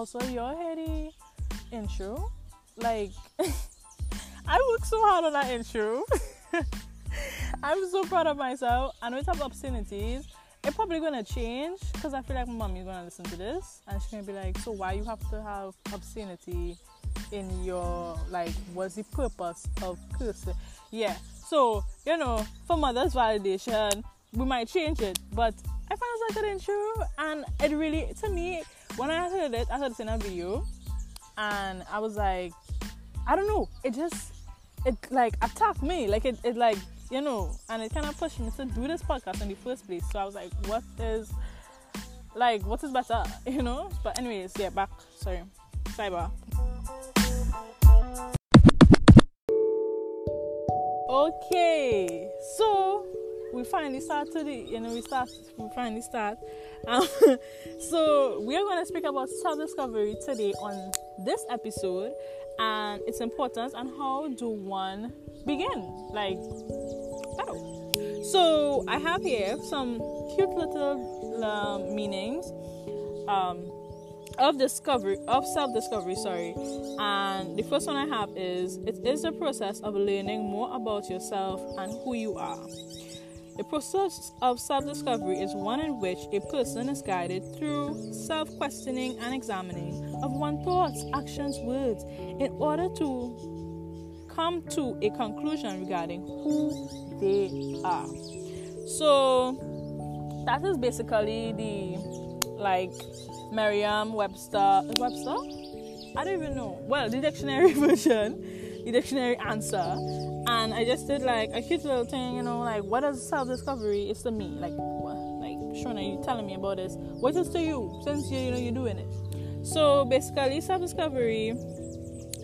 also your heady intro. Like, I worked so hard on that intro. I'm so proud of myself. And with have obscenities, it's probably gonna change because I feel like my mommy's gonna listen to this and she's gonna be like, so why you have to have obscenity in your like what's the purpose of cursing? Yeah. So, you know, for mother's validation, we might change it, but I found it like an intro and it really to me when I heard it, I heard it in a video and I was like, I don't know, it just it like attacked me. Like it, it like you know, and it kind of pushed me to do this podcast in the first place. So I was like, what is like what is better, you know? But anyways, yeah, back. Sorry, cyber. Okay, so we finally start today. You know, we start. We finally start. Um, so we are going to speak about self-discovery today on this episode, and its importance and how do one begin? Like, how? So I have here some cute little uh, meanings um, of discovery of self-discovery. Sorry, and the first one I have is it is the process of learning more about yourself and who you are. The process of self discovery is one in which a person is guided through self questioning and examining of one's thoughts, actions, words in order to come to a conclusion regarding who they are. So, that is basically the like Merriam Webster. Webster? I don't even know. Well, the dictionary version, the dictionary answer and I just did like a cute little thing, you know, like what is self discovery? It's to me, like, like Shona, you telling me about this? What is to you since you you know you're doing it? So basically, self discovery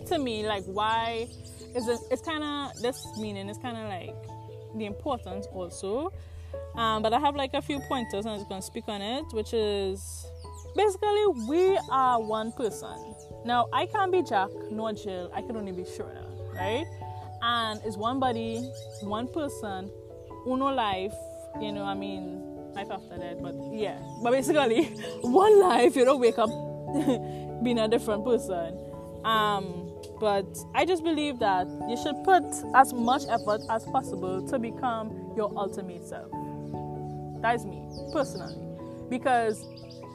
to me, like, why is it? It's kind of this meaning. It's kind of like the importance also. Um, but I have like a few pointers, and I'm just gonna speak on it, which is basically we are one person. Now I can't be Jack nor Jill. I can only be Shona, right? And it's one body, one person, uno life. You know, I mean, life after that, but yeah. But basically, one life. You don't wake up being a different person. Um, but I just believe that you should put as much effort as possible to become your ultimate self. That's me personally, because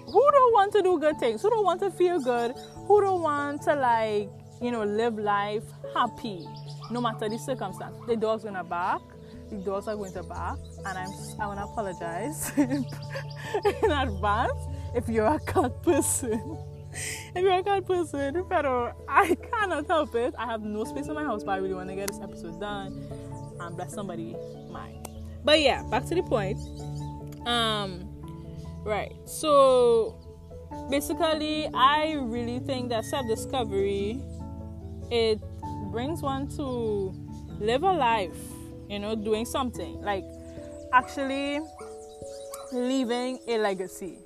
who don't want to do good things? Who don't want to feel good? Who don't want to like you know live life happy? No matter the circumstance. The dog's gonna bark, the dogs are going to bark, and I'm I wanna apologize in advance if you're a cat person. if you're a cat person, pero I cannot help it. I have no space in my house, but I really want to get this episode done and bless somebody mind. But yeah, back to the point. Um, right. So basically, I really think that self-discovery it brings one to live a life, you know, doing something like actually leaving a legacy,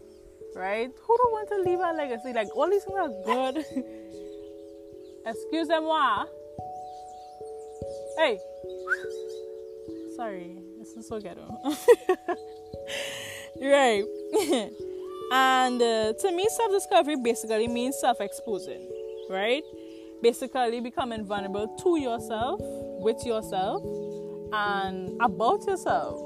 right? Who don't want to leave a legacy? Like all these things are good. Excusez-moi. Hey. Sorry, this is so ghetto. right. and uh, to me, self discovery basically means self exposing, right? Basically becoming vulnerable to yourself, with yourself, and about yourself.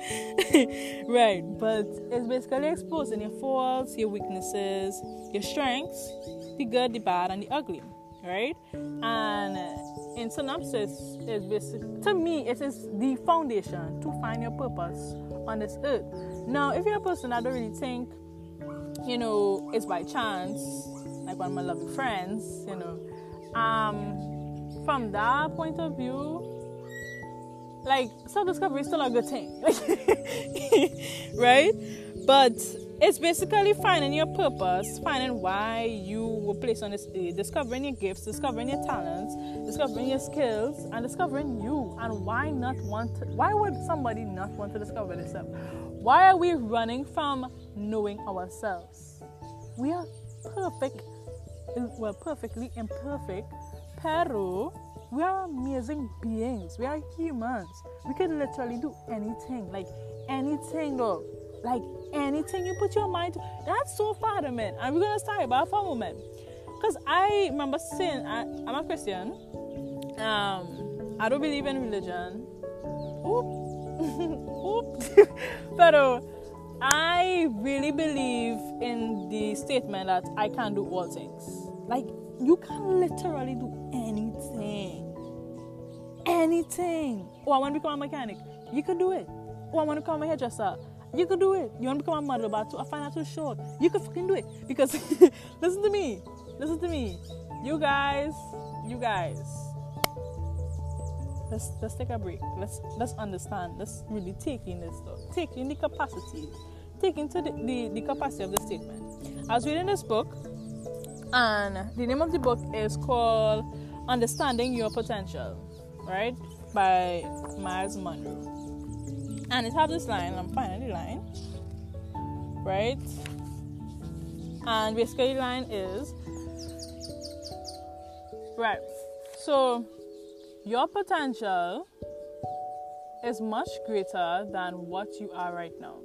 right, but it's basically exposing your faults, your weaknesses, your strengths, the good, the bad, and the ugly. Right, and uh, in synopsis, it's basically to me it is the foundation to find your purpose on this earth. Now, if you're a person that don't really think, you know, it's by chance, like one of my lovely friends, you know, um, from that point of view, like self discovery is still a good thing, right? But it's basically finding your purpose, finding why you were placed on this earth, discovering your gifts, discovering your talents, discovering your skills, and discovering you. And why not want? To, why would somebody not want to discover themselves? Why are we running from knowing ourselves? We are perfect, well, perfectly imperfect, pero we are amazing beings. We are humans. We can literally do anything. Like anything though. Like anything you put your mind to. That's so far, man. And we're gonna start about for a moment. Because I remember saying I, am a Christian. Um, I don't believe in religion. Oop. Oop. but uh, I really believe in the statement that I can do all things. Like you can literally do anything. Anything. Oh, I want to become a mechanic. You can do it. Oh, I want to become a hairdresser. You can do it. You want to become a model, but I find that too short. You can fucking do it. Because listen to me. Listen to me. You guys, you guys. Let's let's take a break. Let's let's understand. Let's really take in this. Take in the capacity. Take into the, the, the capacity of the statement. I was reading this book and the name of the book is called Understanding Your Potential, right? By Myles Munroe. And it has this line, I'm finally line, right? And basically, line is right. So, your potential is much greater than what you are right now.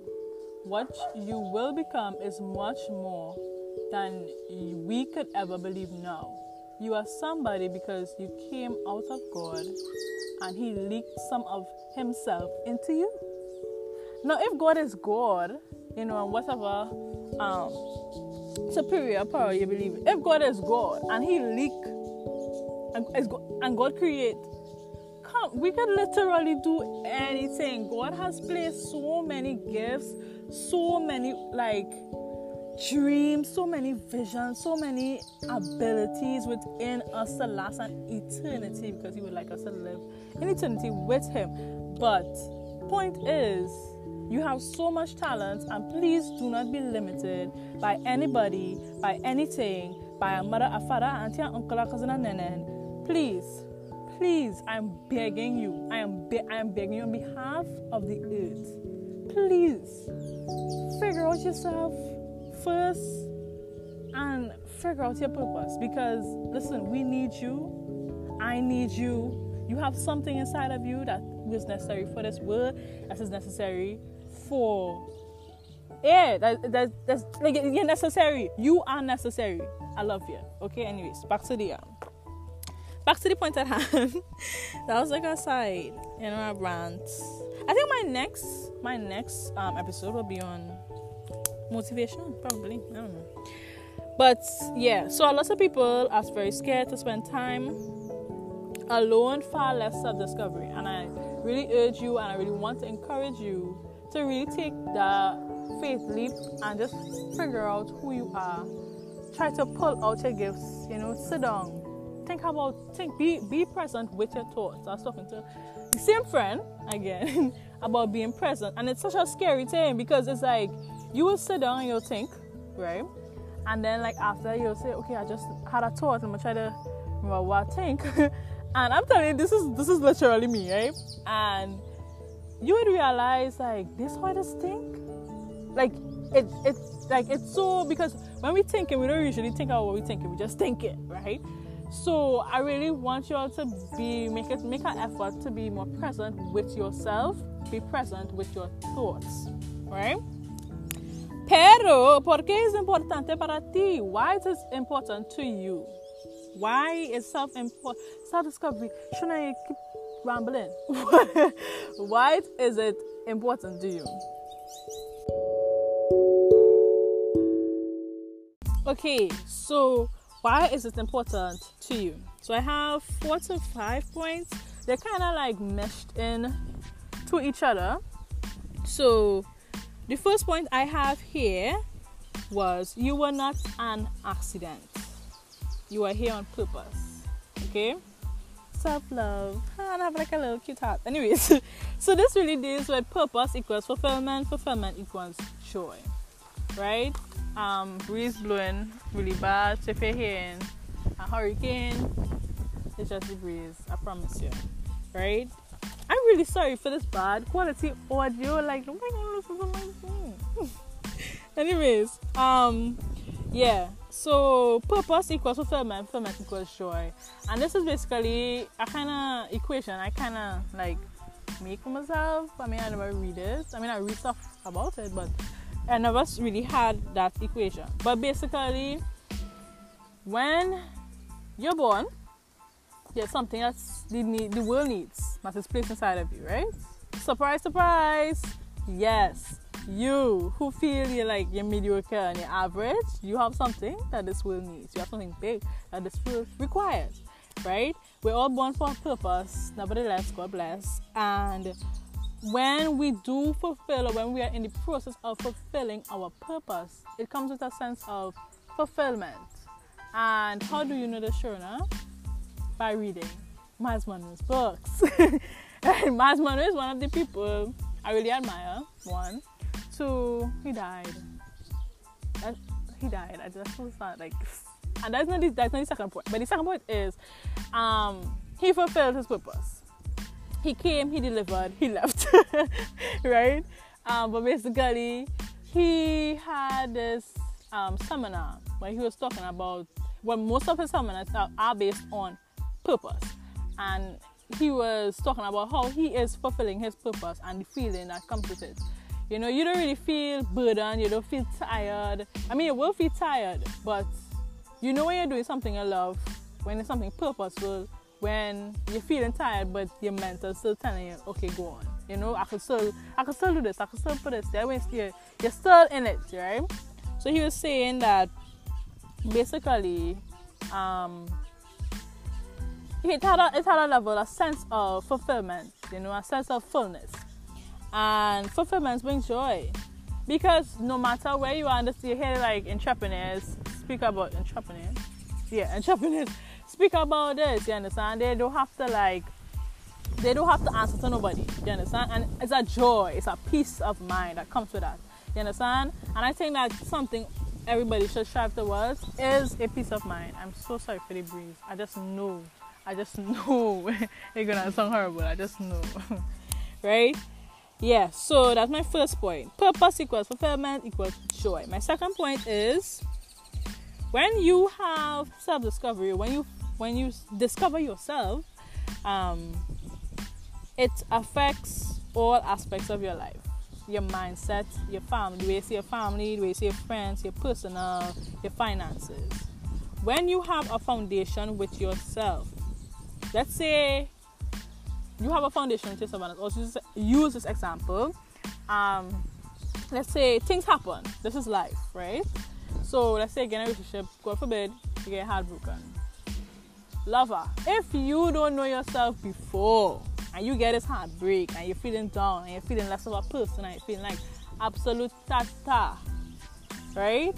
What you will become is much more than we could ever believe now. You are somebody because you came out of God and He leaked some of Himself into you. Now, if God is God, you know, and whatever um, superior power you believe if God is God and He leak and, and God create, come, we can literally do anything. God has placed so many gifts, so many like dreams, so many visions, so many abilities within us to last an eternity because He would like us to live in eternity with Him. But point is, you have so much talent, and please do not be limited by anybody, by anything, by a mother, a father, auntie, uncle, a cousin, a nenen. Please, please, I'm begging you. I am, be- I am begging you on behalf of the earth. Please, figure out yourself first and figure out your purpose. Because listen we need you. I need you. You have something inside of you that is necessary for this world that is necessary for yeah that, that, that's like you're necessary. You are necessary. I love you. Okay anyways back to the um back to the point at hand. That was like a side you know a rant. I think my next my next um episode will be on motivation probably i don't know. But yeah so a lot of people are very scared to spend time alone far less self-discovery. And i really urge you and i really want to encourage you to really take that faith leap and just figure out who you are. Try to pull out your gifts you know sit down. Think about think be be present with your thoughts. I was talking to the same friend again about being present. And it's such a scary thing because it's like you will sit down and you'll think, right? And then like after you'll say, okay, I just had a thought. I'm gonna try to remember what I think. and I'm telling you, this is this is literally me, right? And you would realize like this how I just think. Like it it's like it's so because when we think it, we don't usually think about what we think, we just think it, right? So I really want you all to be make it make an effort to be more present with yourself, be present with your thoughts, right? Pero, ¿por qué es importante para ti? Why is it important to you? Why is self self discovery? Shouldn't I keep rambling? Why is it important to you? Okay, so why is it important to you? So I have four to five points. They're kind of like meshed in to each other. So the first point I have here was you were not an accident. You were here on purpose. Okay? Self love. And I have like a little cute heart. Anyways, so this really deals with purpose equals fulfillment, fulfillment equals joy. Right? Um, breeze blowing really bad. So if you're hearing a hurricane, it's just the breeze. I promise you. Right? I'm really sorry for this bad quality audio. Like, my thing. Anyways, um, yeah. So purpose equals fulfillment, fulfillment equals joy, and this is basically a kind of equation I kind of like make for myself. I mean, I never read it. I mean, I read stuff about it, but I never really had that equation. But basically, when you're born, there's something that's the, the world needs that is placed inside of you, right? Surprise, surprise! Yes, you who feel you're like you're mediocre and you're average, you have something that this world needs. You have something big that this world requires, right? We're all born for a purpose, nevertheless, God bless. And when we do fulfill or when we are in the process of fulfilling our purpose, it comes with a sense of fulfillment. And how do you know the Shona? By reading Myles Munroe's books. and Myles Munroe is one of the people I really admire. One, two, he died. And he died. I just was not like and that's not the, that's not the second point. But the second point is, um, he fulfilled his purpose. He came, he delivered, he left, right? Um, but basically, he had this um, seminar where he was talking about well, most of his seminars are based on purpose, and he was talking about how he is fulfilling his purpose and the feeling that comes with it. You know, you don't really feel burdened, you don't feel tired. I mean, you will feel tired, but you know when you're doing something you love, when it's something purposeful, when you're feeling tired but your mental still telling you, okay, go on. You know, I can still I can still do this, I can still put this there. You're, you're still in it, right? So he was saying that basically um it had a it had a level, a sense of fulfillment, you know, a sense of fullness. And fulfillment brings joy. Because no matter where you are, you hear like entrepreneurs speak about entrepreneurs. Yeah, entrepreneurs speak about this, you understand? They don't have to like they don't have to answer to nobody. You understand? And it's a joy, it's a peace of mind that comes with that. You understand? And I think that something everybody should strive towards is a peace of mind. I'm so sorry for the breeze. I just know. I just know it's gonna sound horrible. I just know. right? Yeah, so that's my first point. Purpose equals fulfillment equals joy. My second point is when you have self discovery, when you when you discover yourself, um, it affects all aspects of your life your mindset, your family, the way you see your family, the way you see your friends, your personal, your finances. When you have a foundation with yourself, let's say you have a foundation with yourself, and also use this example. Um, let's say things happen. This is life, right? So let's say again a relationship, God forbid, you get heartbroken. Lover, if you don't know yourself before and you get this heartbreak and you're feeling down and you're feeling less of a person and you're feeling like absolute tata, right?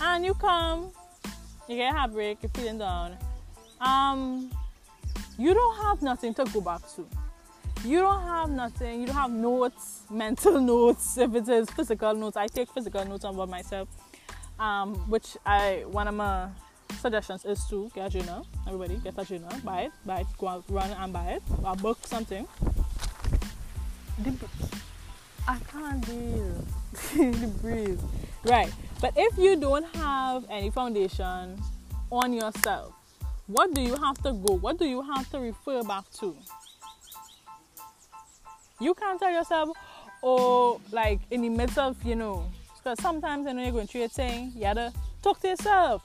And you come, you get a heartbreak, you're feeling down. Um, you don't have nothing to go back to. You don't have nothing. You don't have notes, mental notes. If it is physical notes, I take physical notes about myself um, which I one of my suggestions is to get a journal. Everybody get a journal, buy it, buy it, go out, run and buy it, or book something. The, I can't deal the breeze. Right, but if you don't have any foundation on yourself, what do you have to go? What do you have to refer back to? You can't tell yourself, oh, like in the midst of you know because sometimes when you're going through a thing, you gotta talk to yourself.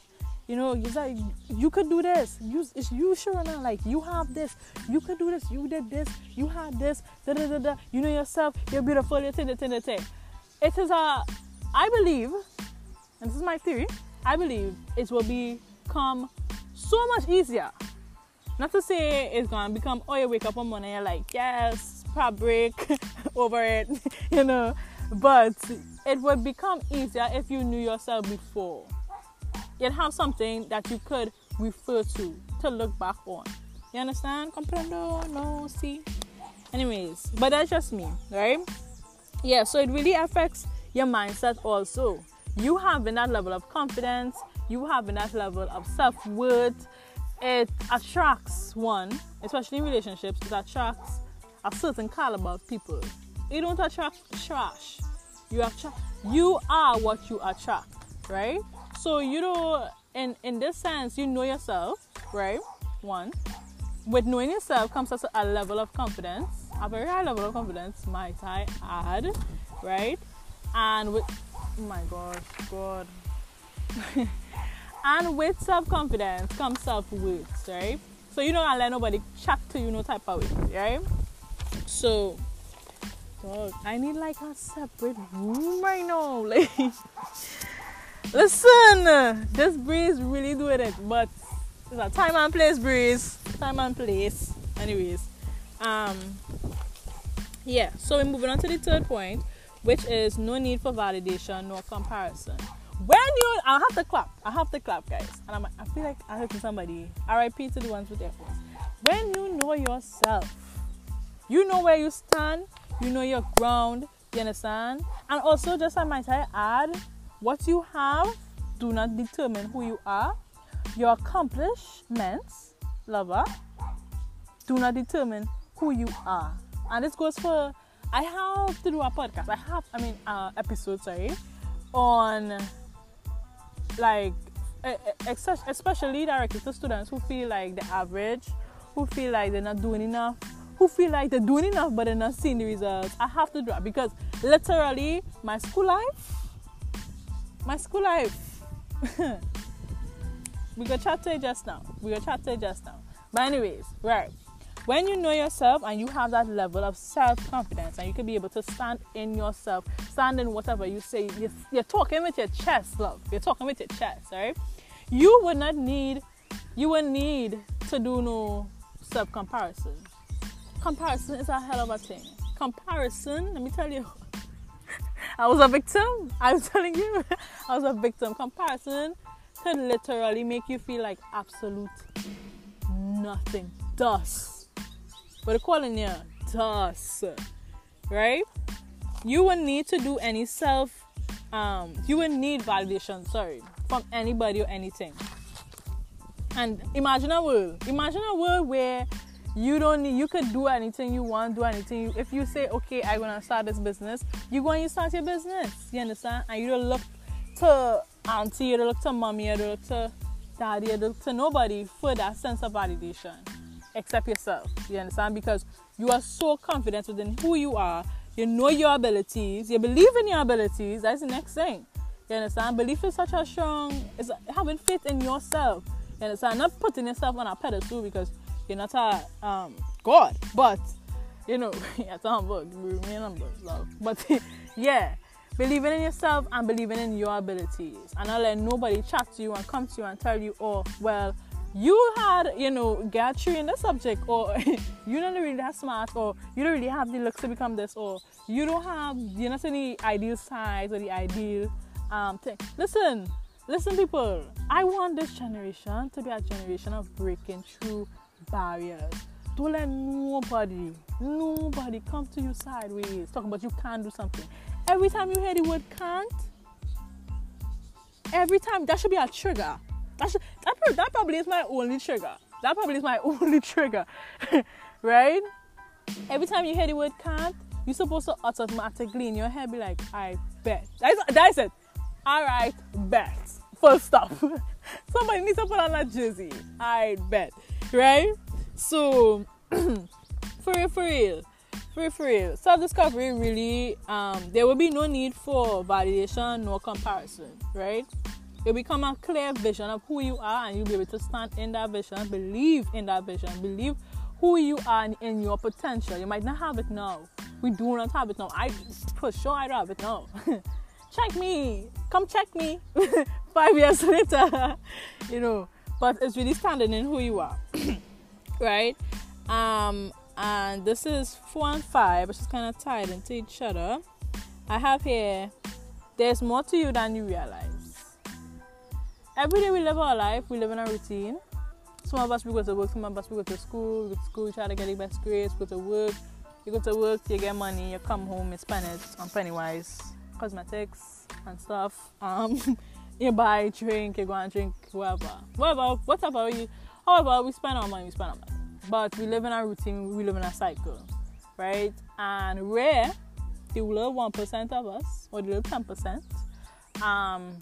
You know, you like you could do this. You it's you sure enough, like you have this. You could do this. You did this. You had this. Da da da da. You know yourself. You're beautiful. You're thing, thing. It is a. I believe, and this is my theory. I believe it will become so much easier. Not to say it's gonna become. Oh, you wake up one morning, you're like, yes, break over it. you know but it would become easier if you knew yourself before. You'd have something that you could refer to to look back on. You understand? Comprendo? No, see? Anyways, but that's just me, right? Yeah, so it really affects your mindset also. You having that level of confidence, you having that level of self worth, it attracts one, especially in relationships, it attracts a certain caliber of people you don't attract trash. You attract. You are what you attract, right? So you know, in in this sense, you know yourself, right? One. With knowing yourself comes a level of confidence, a very high level of confidence, might I add, right? And with, oh my gosh, God. and with self confidence comes self worth, right? So you don't let nobody chat to you no type of way, right? So, God, I need like a separate room right now. Like, listen, this breeze really doing it, but it's a time and place breeze, time and place. Anyways, um, yeah. So we're moving on to the third point, which is no need for validation nor comparison when you I have to clap. I have to clap, guys. And I'm I feel like I heard somebody. RIP to the ones with earphones. When you know yourself, you know where you stand, you know your ground, you understand? And also just I might I add, what you have do not determine who you are. Your accomplishments, lover, do not determine who you are. And this goes for I have to do a podcast. I have I mean uh episode sorry on like especially directly to students who feel like they're average, who feel like they're not doing enough, who feel like they're doing enough but they're not seeing the results. I have to drop because literally my school life, my school life. we got chat to it just now. We got chat to it just now. But anyways, right. When you know yourself and you have that level of self confidence and you can be able to stand in yourself, stand in whatever you say, you're, you're talking with your chest, love. You're talking with your chest, right? You would not need, you would need to do no self comparison. Comparison is a hell of a thing. Comparison, let me tell you, I was a victim. I'm telling you, I was a victim. Comparison can literally make you feel like absolute nothing. Dust but calling you dust, right? You will need to do any self, um, you will need validation, sorry, from anybody or anything. And imagine a world, imagine a world where you don't need, you could do anything you want, do anything. If you say, okay, I'm gonna start this business, you go and you start your business. You understand? And you don't look to auntie, you don't look to mommy, you don't look to daddy, you don't look to nobody for that sense of validation except yourself. You understand? Because you are so confident within who you are. You know your abilities. You believe in your abilities. That's the next thing. You understand? Belief is such a strong. It's having faith in yourself. You understand? Not putting yourself on a pedestal because you're not a um, God, but you know, you're humble. Remain humble, love. But yeah, believing in yourself and believing in your abilities, and not let nobody chat to you and come to you and tell you, oh, well, you had, you know, got you in the subject, or you don't really that smart, or you don't really have the looks to become this, or you don't have, you know, any ideal size or the ideal um, thing. Listen, listen, people. I want this generation to be a generation of breaking through barriers. Don't let nobody, nobody come to you sideways talking about you can't do something. Every time you hear the word can't, every time that should be a trigger that's, that, that probably is my only trigger. That probably is my only trigger. right? Every time you hear the word can't, you're supposed to automatically in your head be like, I bet. That's, that's it. Alright, bet. Full stop. Somebody needs to put on that jersey. I bet. Right? So, for real, for real. For real, for real. Self discovery really, um, there will be no need for validation nor comparison, right? You'll become a clear vision of who you are, and you'll be able to stand in that vision, believe in that vision, believe who you are and in your potential. You might not have it now. We do not have it now. I for sure I don't have it now. check me. Come check me. Five years later. you know. But it's really standing in who you are. right? Um and this is four and five, which is kind of tied into each other. I have here there's more to you than you realize every day we live our life, we live in a routine. Some of us we go to work, some of us we go to school, we go to school, try to get the best grades, go to work. You go to work, you get money, you come home, you spend it on Pennywise, cosmetics and stuff. Um, you buy, drink, you go and drink, whatever. Whatever, whatever you, however, we spend our money, we spend our money. But we live in a routine, we live in a cycle, right? And rare, the little 1% of us, or the little 10%, um,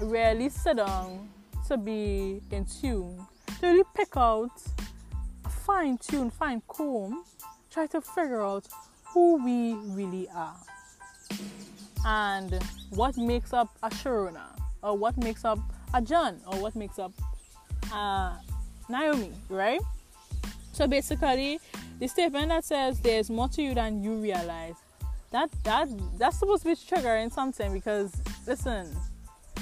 rarely sit down to be in tune, to really pick out a fine tune, fine comb, try to figure out who we really are and what makes up a Sharona or what makes up a John or what makes up uh, Naomi, right? So basically, the statement that says there's more to you than you realize, that that that's supposed to be triggering something because listen,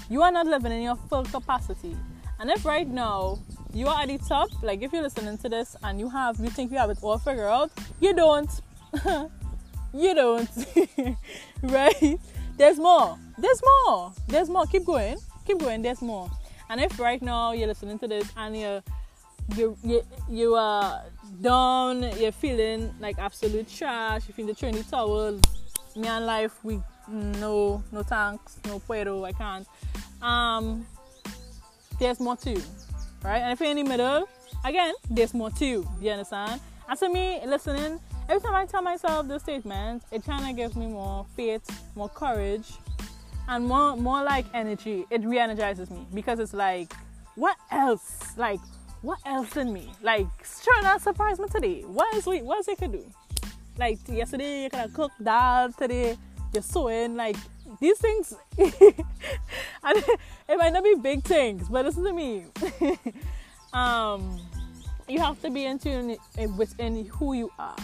you are not living in your full capacity. And if right now you are at the top, like if you're listening to this and you have you think you have it all figured out, you don't. you don't. right? There's more. There's more. There's more. Keep going. Keep going. There's more. And if right now you're listening to this and you're you you you are down, you're feeling like absolute trash, you feel the trendy towels, me and life we no no thanks, no puedo, I can't. Um there's more to you. Right? And if you're in the middle, again, there's more to you. You understand? And to me, listening, every time I tell myself this statement, it kinda gives me more faith, more courage, and more more like energy. It re-energizes me because it's like, what else? Like what else in me? Like, trying to surprised me today. What is we? What else I could do? Like yesterday, you could have cooked dal. Today, you're sewing. Like these things, and it might not be big things, but listen to me. um, you have to be in tune within who you are.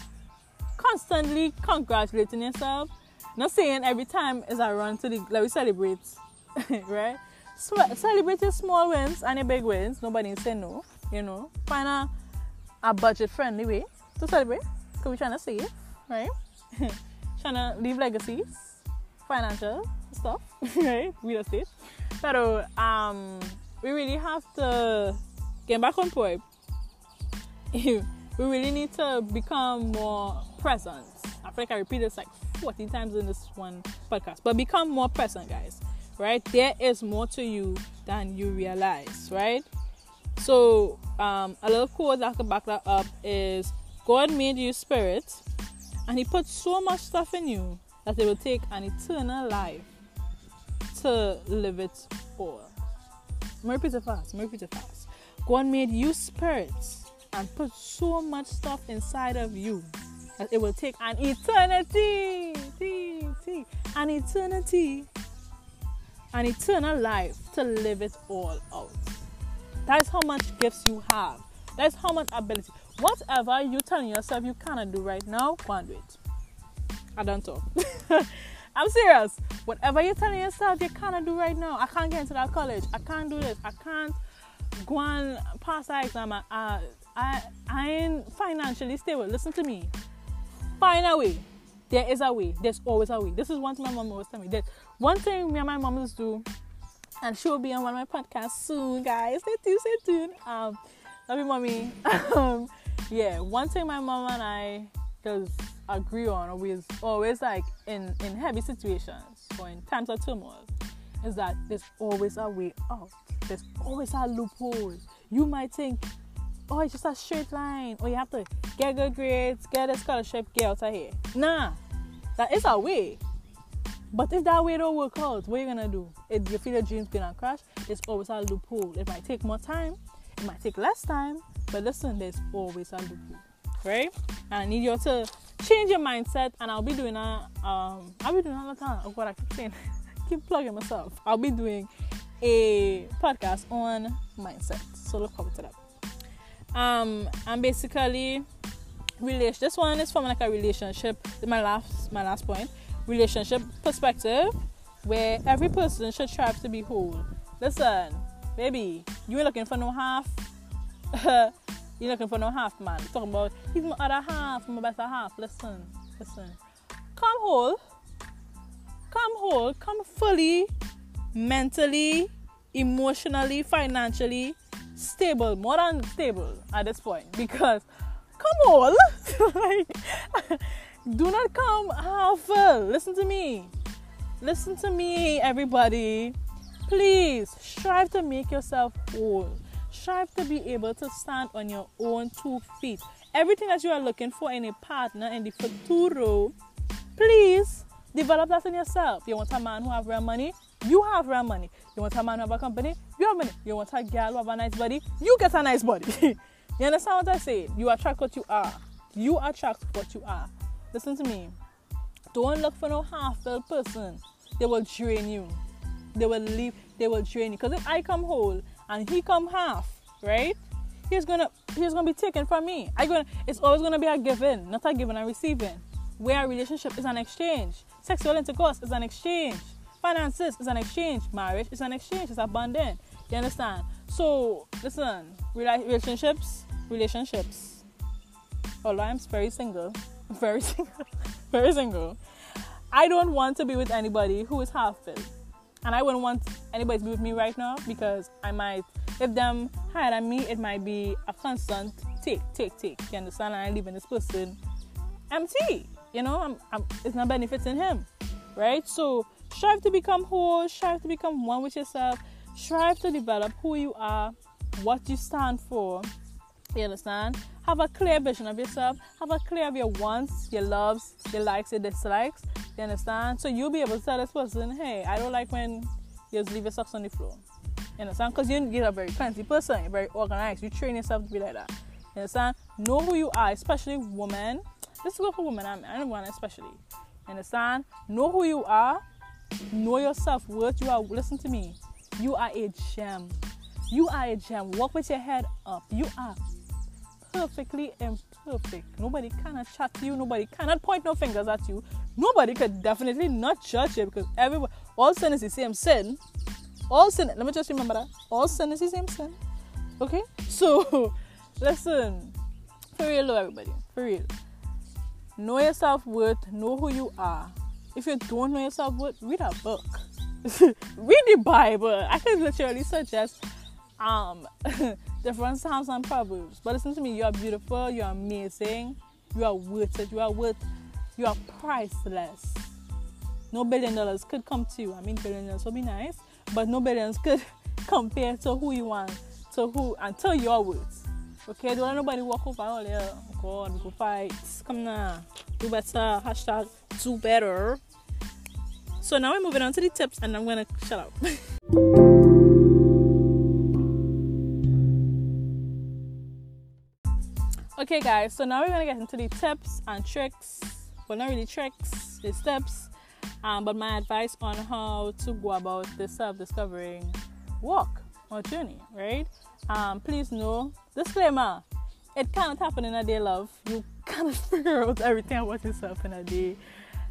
Constantly congratulating yourself. Not saying every time is I run to the let me celebrate, right? celebrate your small wins and your big wins. Nobody say no you know, find a, a budget friendly way to celebrate because we're trying to save, right? Trying to leave legacies, financial stuff, right? Real estate. But um, we really have to get back on point. we really need to become more present. I feel like I repeat this like 40 times in this one podcast, but become more present, guys. Right? There is more to you than you realize, right? So, um, a little quote that I can back that up is God made you spirit, and He put so much stuff in you that it will take an eternal life to live it all. Repeat it fast. Repeat it fast. God made you spirits and put so much stuff inside of you that it will take an eternity, an eternity, an eternal life to live it all out. That's how much gifts you have. That's much ability. Whatever you're telling yourself you cannot do right now, go and do it. I don't talk. I'm serious. Whatever you're telling yourself you cannot do right now, I can't get into that college. I can't do this. I can't go and pass that exam. I, I, I ain't financially stable. Listen to me. Find a way. There is a way. There's always a way. This is one thing my mom always tell me. That one thing me and my mom used do and she will be on one of my podcasts soon, guys. Stay tuned, stay tuned. Um, love you, mommy. um, yeah, one thing my mom and I just agree on, always, always like in in heavy situations or in times of turmoil, is that there's always a way out. There's always a loophole. You might think, oh, it's just a straight line, or you have to get good grades, get a scholarship, get out of here. Nah, that is a way. But if that way don't work out, what are you gonna do? If you feel your dream's gonna crash, there's always a loophole. It might take more time, it might take less time, but listen, there's always a loophole, right? And I need you to change your mindset, and I'll be doing a um, I'll be doing another time. Of what I keep saying, keep plugging myself. I'll be doing a podcast on mindset, so look forward to that. Um, and basically, relation. This one is from like a relationship. My last, my last point relationship perspective where every person should strive to be whole. Listen, baby, you ain't looking for no half. You're looking for no half, man. talking about he's my other half, my better half. Listen, listen. Come whole. Come whole. Come fully, mentally, emotionally, financially stable. More than stable at this point. Because come whole. like do not come half full. Listen to me. Listen to me, everybody. Please strive to make yourself whole. Strive to be able to stand on your own two feet. Everything that you are looking for in a partner in the futuro, please develop that in yourself. You want a man who have real money? You have real money. You want a man who have a company? You have money. You want a girl who have a nice body? You get a nice body. you understand what I say? You attract what you are. You attract what you are. Listen to me. Don't look for no half-filled person. They will drain you. They will leave. They will drain you. Because if I come whole and he come half, right? He's gonna he's gonna be taken from me. I gonna it's always gonna be a giving, not a giving and receiving. Where a relationship is an exchange. Sexual intercourse is an exchange. Finances is an exchange. Marriage is an exchange. It's abundant. You understand? So listen, relationships, relationships. Although I'm very single, very single, very single. I don't want to be with anybody who is half filled. And I wouldn't want anybody to be with me right now because I might, if them higher than me, it might be a constant take, take, take. You understand? And I leaving this person empty. You know, I'm, I'm, it's not benefiting him, right? So strive to become whole, strive to become one with yourself, strive to develop who you are, what you stand for. You understand? Have a clear vision of yourself. Have a clear of your wants, your loves, your likes, your dislikes. You understand? So you'll be able to tell this person, hey, I don't like when you just leave your socks on the floor. You understand? Because you're a very fancy person, you're very organized. You train yourself to be like that. You understand? Know who you are, especially women. This is go for women. I, I don't want especially. You understand? Know who you are. Know your self worth. You are. Listen to me. You are a gem. You are a gem. Walk with your head up. You are perfectly imperfect. Nobody cannot chat to you. Nobody cannot point no fingers at you. Nobody could definitely not judge you because everyone, all sin is the same sin. All sin, let me just remember that. All sin is the same sin. Okay? So, listen. For real, everybody. For real. Know your self worth. Know who you are. If you don't know your self worth, read a book. read the Bible. I can literally suggest um different Psalms and Proverbs. But listen to me, you are beautiful, you are amazing, you are worth it, you are worth you are priceless. No billion dollars could come to you. I mean billion dollars would be nice, but no billions could compare to who you want, to who until your words. Okay, don't let nobody walk over all there. Oh God, we go fight. Come now. Do better. Hashtag do better. So now we're moving on to the tips and I'm gonna shut up. Okay, guys, so now we're gonna get into the tips and tricks. Well, not really tricks, the steps, um, but my advice on how to go about the self-discovering walk or journey, right? Um, please know, disclaimer: it cannot happen in a day, love. You cannot figure out everything about yourself in a day.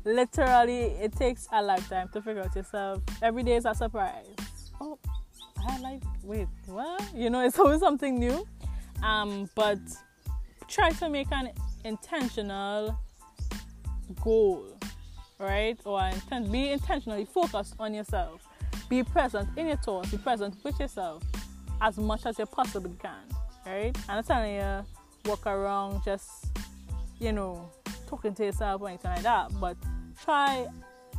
Literally, it takes a lifetime to figure out yourself. Every day is a surprise. Oh, I like. Wait, what? You know, it's always something new. Um, but try to make an intentional goal, right? Or intent, be intentionally focused on yourself. Be present in your thoughts, be present with yourself as much as you possibly can, right? And I'm telling you walk around just, you know, talking to yourself or anything like that, but try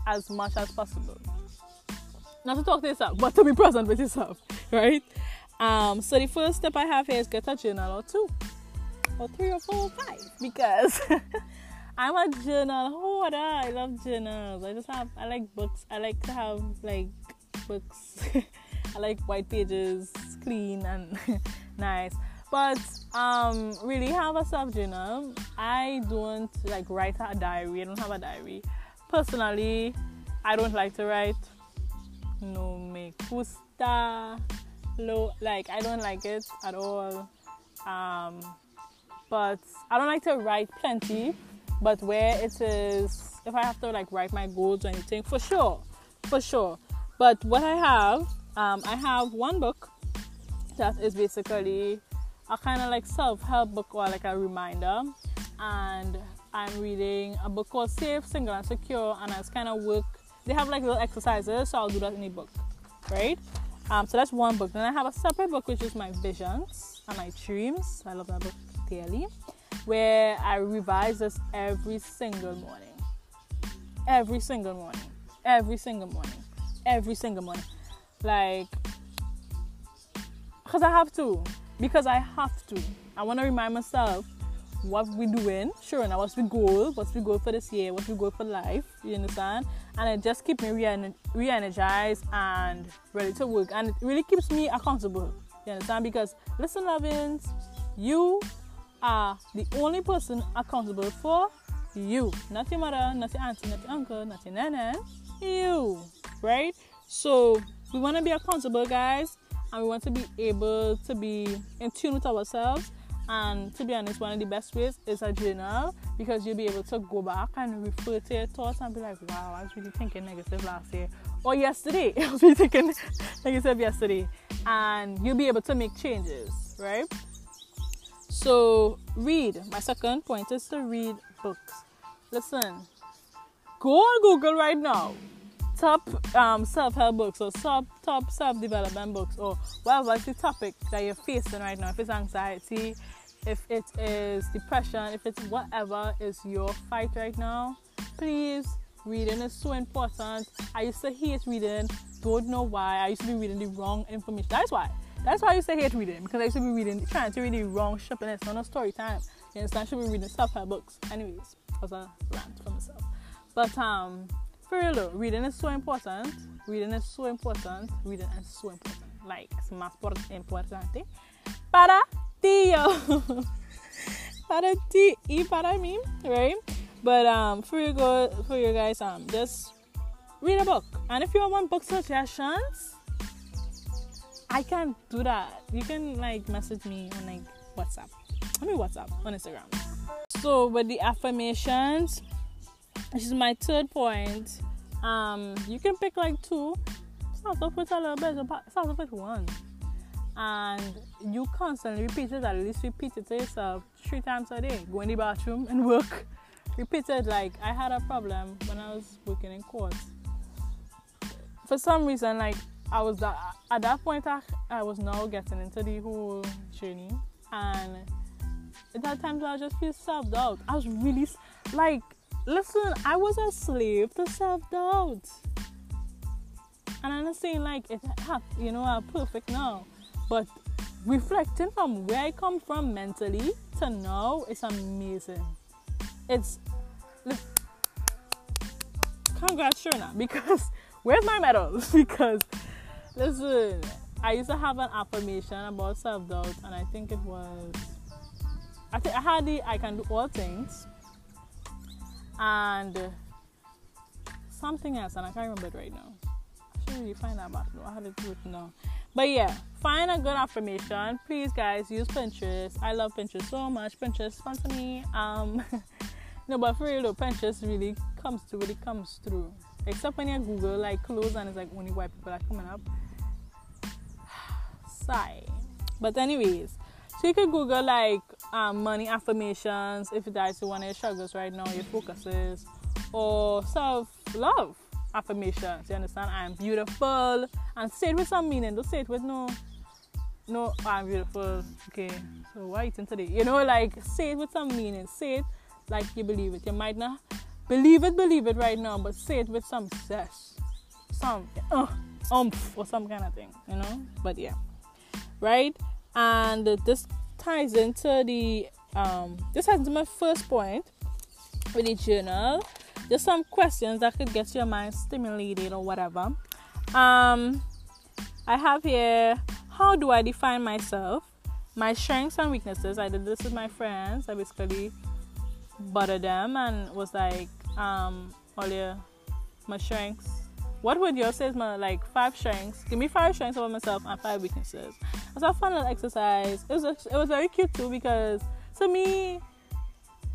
as much as possible. Not to talk to yourself, but to be present with yourself, right? Um, so the first step I have here is get a journal or two or three or four or five because I'm a journal hoarder. I love journals. I just have I like books. I like to have like books. I like white pages, clean and nice. But um really have a self journal. I don't like write a diary. I don't have a diary. Personally, I don't like to write. No me gusta. Low like I don't like it at all. Um but I don't like to write plenty. But where it is, if I have to like write my goals or anything, for sure, for sure. But what I have, um, I have one book that is basically a kind of like self-help book or like a reminder, and I'm reading a book called Safe, Single, and Secure, and it's kind of work. They have like little exercises, so I'll do that in the book, right? Um, so that's one book. Then I have a separate book which is my visions and my dreams. I love that book daily, where I revise this every single morning. Every single morning. Every single morning. Every single morning. Like, because I have to. Because I have to. I want to remind myself what we doing. Sure, now what's the goal? What's the goal for this year? What's the goal for life? You understand? And it just keeps me re energized and ready to work. And it really keeps me accountable. You understand? Because listen, lovings, you are the only person accountable for you. Not your mother, not your auntie, not your uncle, not your nana. You. Right? So we want to be accountable, guys, and we want to be able to be in tune with ourselves. And to be honest, one of the best ways is a journal because you'll be able to go back and refer to your thoughts and be like, wow, I was really thinking negative last year or yesterday. I was really thinking negative yesterday. And you'll be able to make changes, right? So, read. My second point is to read books. Listen, go on Google right now. Top um, self-help books or top top self-development books or whatever the topic that you're facing right now. If it's anxiety, if it is depression, if it's whatever is your fight right now, please reading is so important. I used to hate reading, don't know why. I used to be reading the wrong information. That's why. That's why I used to hate reading because I used to be reading, trying to read the wrong shit and it's not a story time. You understand? I should be reading self-help books. Anyways, was a rant for myself. But um, for real though, reading is so important. Reading is so important. Reading is so important. Like, es más importante para ti yo. para ti y para mí, right? But um, for you go for you guys, um, just read a book. And if you want book suggestions, I can't do that. You can like message me on like WhatsApp. I mean WhatsApp on Instagram. So with the affirmations, this is my third point. Um, you can pick like two. Start off with a little bit. Start off with one, and you constantly repeat it. At least repeat it to yourself three times a day. Go in the bathroom and work. Repeat it like I had a problem when I was working in court. For some reason, like I was that at that point I, I was now getting into the whole journey and at that time I just feel self doubt. I was really like listen, I was a slave to self doubt. And I'm not saying like it you know I'm perfect now. But reflecting from where I come from mentally to now it's amazing. It's congrats Shona because where's my medals? because Listen, I used to have an affirmation about self doubt, and I think it was. I think I had the I can do all things, and something else, and I can't remember it right now. I should really find that back though. I had it written down. But yeah, find a good affirmation. Please, guys, use Pinterest. I love Pinterest so much. Pinterest sponsor me. Um, no, but for real though, Pinterest really comes through. Really comes through. Except when you Google like clothes and it's like only white people are coming up But anyways, so you could Google like um, money affirmations if that's one of your struggles right now, your focuses, or self love affirmations. You understand? I'm beautiful, and say it with some meaning. Don't say it with no, no, I'm beautiful. Okay, so why eating today? You know, like say it with some meaning. Say it like you believe it. You might not believe it, believe it right now, but say it with some zest, some uh, umph, or some kind of thing. You know? But yeah right? And this ties into the um, this has into my first point with the journal. Just some questions that could get your mind stimulated or whatever. Um, I have here how do I define myself, my strengths and weaknesses. I did this with my friends. I basically buttered them and was like, um, all your my strengths. What would yours say my like five strengths? Give me five strengths about myself and five weaknesses was a fun little exercise. It was it was very cute too because to me,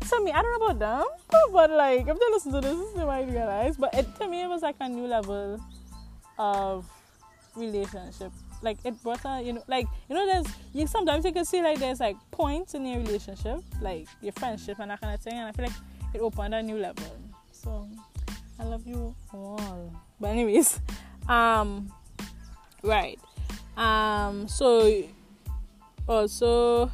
to me, I don't know about them, but like if they listen to this, they might realize. But it, to me, it was like a new level of relationship. Like it brought a, you know, like you know, there's you sometimes you can see like there's like points in your relationship, like your friendship and that kind of thing, and I feel like it opened a new level. So I love you all. But anyways, um, right. Um, so also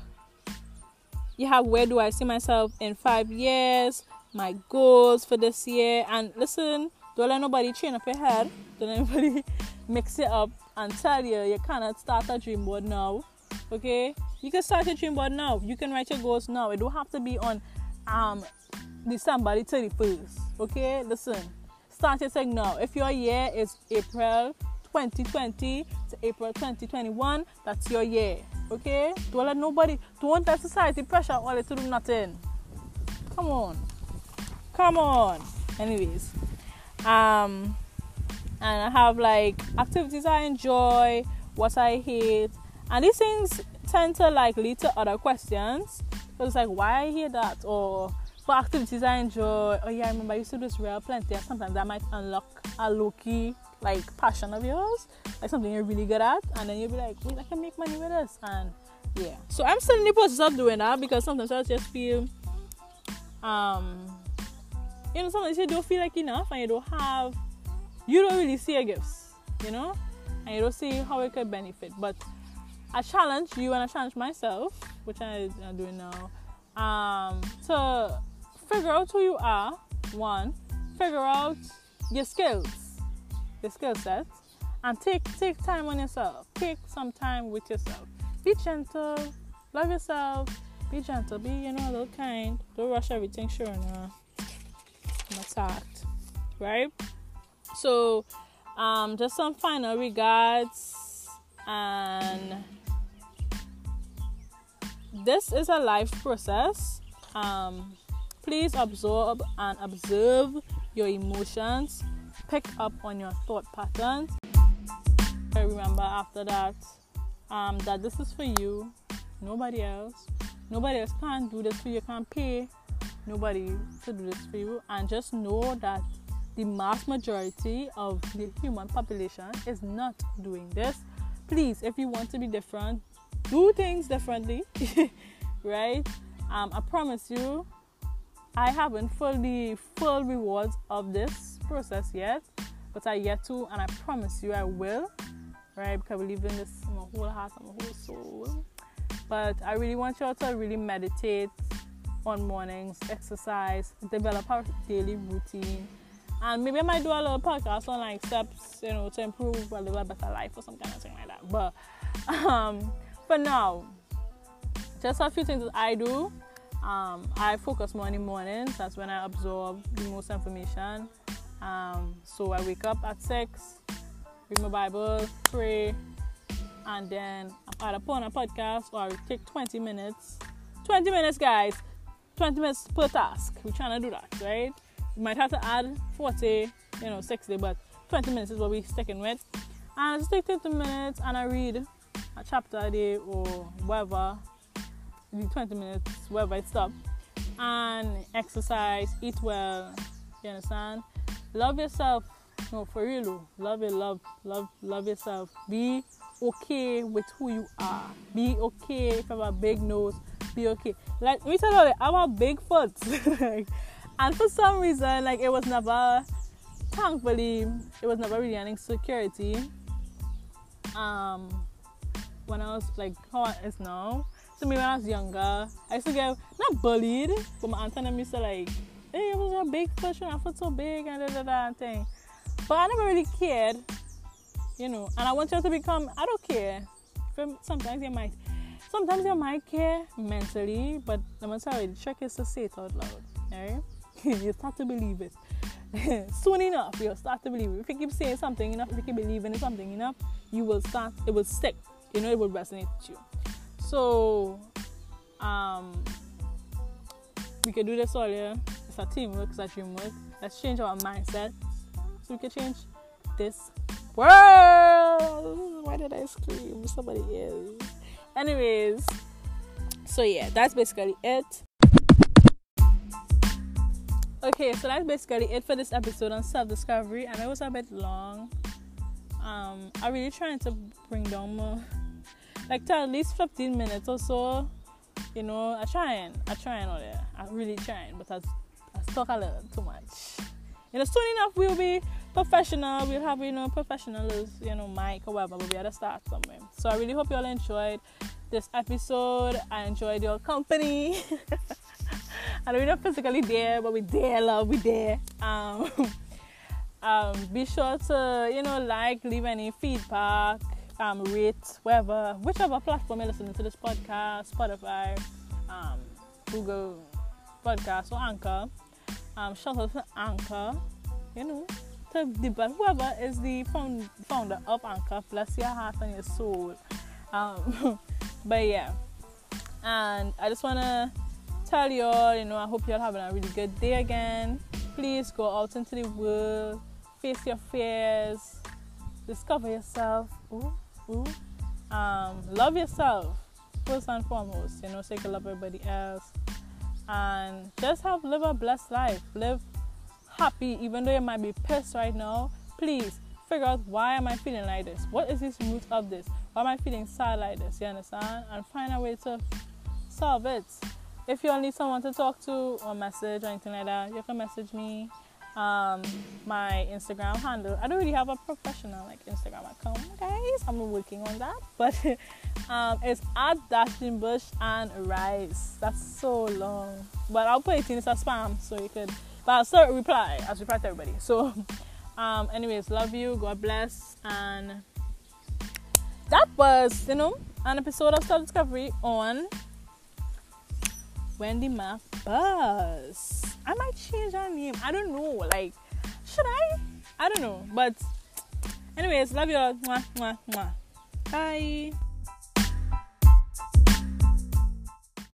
you have where do I see myself in five years, my goals for this year, and listen, don't let nobody train up your head, don't let anybody mix it up and tell you you cannot start a dream board now. Okay, you can start your dream board now. You can write your goals now. It don't have to be on um December the 31st. Okay, listen, start your thing now. If your year is April 2020 to April 2021, that's your year. Okay? Don't let nobody, don't let society pressure all to do nothing. Come on. Come on. Anyways. Um and I have like activities I enjoy, what I hate, and these things tend to like lead to other questions. So it's like why I hate that or for activities I enjoy. Oh yeah, I remember I used to do this real plenty sometimes I might unlock a low key like passion of yours, like something you're really good at, and then you'll be like, wait, I can make money with this and yeah. So I'm still in the process of doing that because sometimes I just feel um you know sometimes you don't feel like enough and you don't have you don't really see your gifts, you know, and you don't see how it could benefit. But I challenge you and I challenge myself, which I, am doing now, um, to figure out who you are. One, figure out your skills, your skill sets, and take take time on yourself. Take some time with yourself. Be gentle, love yourself. Be gentle. Be you know a little kind. Don't rush everything. Sure, no. I'm attacked, right? So, um, just some final regards, and this is a life process. Um, please absorb and observe your emotions, pick up on your thought patterns. I remember after that um, that this is for you, nobody else. Nobody else can do this for you, can't pay nobody to do this for you, and just know that the mass majority of the human population is not doing this. Please, if you want to be different, do things differently, right? Um, I promise you, I haven't felt the full rewards of this process yet, but I yet to, and I promise you, I will, right? Because I believe in this my whole heart and my whole soul. But I really want you all to really meditate on mornings, exercise, develop our daily routine and maybe I might do a little podcast on like steps, you know, to improve a little better life or some kind of thing like that. But um, for now, just a few things that I do. Um, I focus more in the mornings. That's when I absorb the most information. Um, so I wake up at six, read my Bible, pray, and then I either put on a podcast or I take 20 minutes. 20 minutes, guys. 20 minutes per task. We're trying to do that, right? You might have to add 40, you know, 60, but 20 minutes is what we're sticking with. And I just take 20 minutes and I read a chapter a day or whatever, 20 minutes, wherever it stops. And exercise, eat well, you understand? Love yourself. No, for real, love it, love, love, love yourself. Be okay with who you are. Be okay if you have a big nose. Be okay. Like we tell you, I'm a big foot. and for some reason like it was never thankfully it was never really an insecurity um when I was like how it is now so me when I was younger I used to get not bullied but my aunt and them used to like hey it was a big and I felt so big and da da da and thing but I never really cared you know and I want you to become I don't care sometimes you might sometimes you might care mentally but I'm sorry the trick is to say it out loud right you start to believe it. Soon enough, you'll start to believe it. If you keep saying something enough, if you keep believing in something enough, you will start, it will stick. You know, it will resonate with you. So, um, we can do this all year. It's a teamwork, it's a teamwork. Let's change our mindset so we can change this world. Why did I scream? Somebody is. Anyways, so yeah, that's basically it. Okay, so that's basically it for this episode on self discovery. Know it was a bit long. Um, I'm really trying to bring down more, like at least 15 minutes or so. You know, I try and I trying all there. I'm really trying, but I, I talk a little too much. You know, soon enough we'll be professional. We'll have you know professionals, you know, mic or whatever. But we had to start somewhere. So I really hope you all enjoyed this episode. I enjoyed your company. I know we're not physically there, but we're there, love, we're there. Um, um, be sure to, you know, like, leave any feedback, um, rate, wherever, whichever platform you're listening to this podcast, Spotify, um, Google Podcast or Anchor. Um, shout out to Anchor, you know, to debunk whoever is the found, founder of Anchor. Bless your heart and your soul. Um, but yeah, and I just wanna tell you all, you know, I hope you're having a really good day again. Please go out into the world, face your fears, discover yourself. Ooh, ooh. Um, love yourself first and foremost, you know, so you love everybody else. And just have live a blessed life. Live happy, even though you might be pissed right now. Please figure out why am I feeling like this? What is this root of this? Why am I feeling sad like this? You understand? And find a way to solve it. If you need someone to talk to or message or anything like that, you can message me um, my Instagram handle. I don't really have a professional like Instagram account, guys. I'm working on that, but um, it's at Dashing Bush and Rice. That's so long, but I'll put it in as a spam so you could. But I'll still reply. I'll reply to everybody. So, um, anyways, love you. God bless, and that was you know an episode of Star Discovery on Wendy Math Buzz. I might change her name. I don't know. Like, should I? I don't know. But, anyways, love you all. Mwah, mwah, mwah. Bye.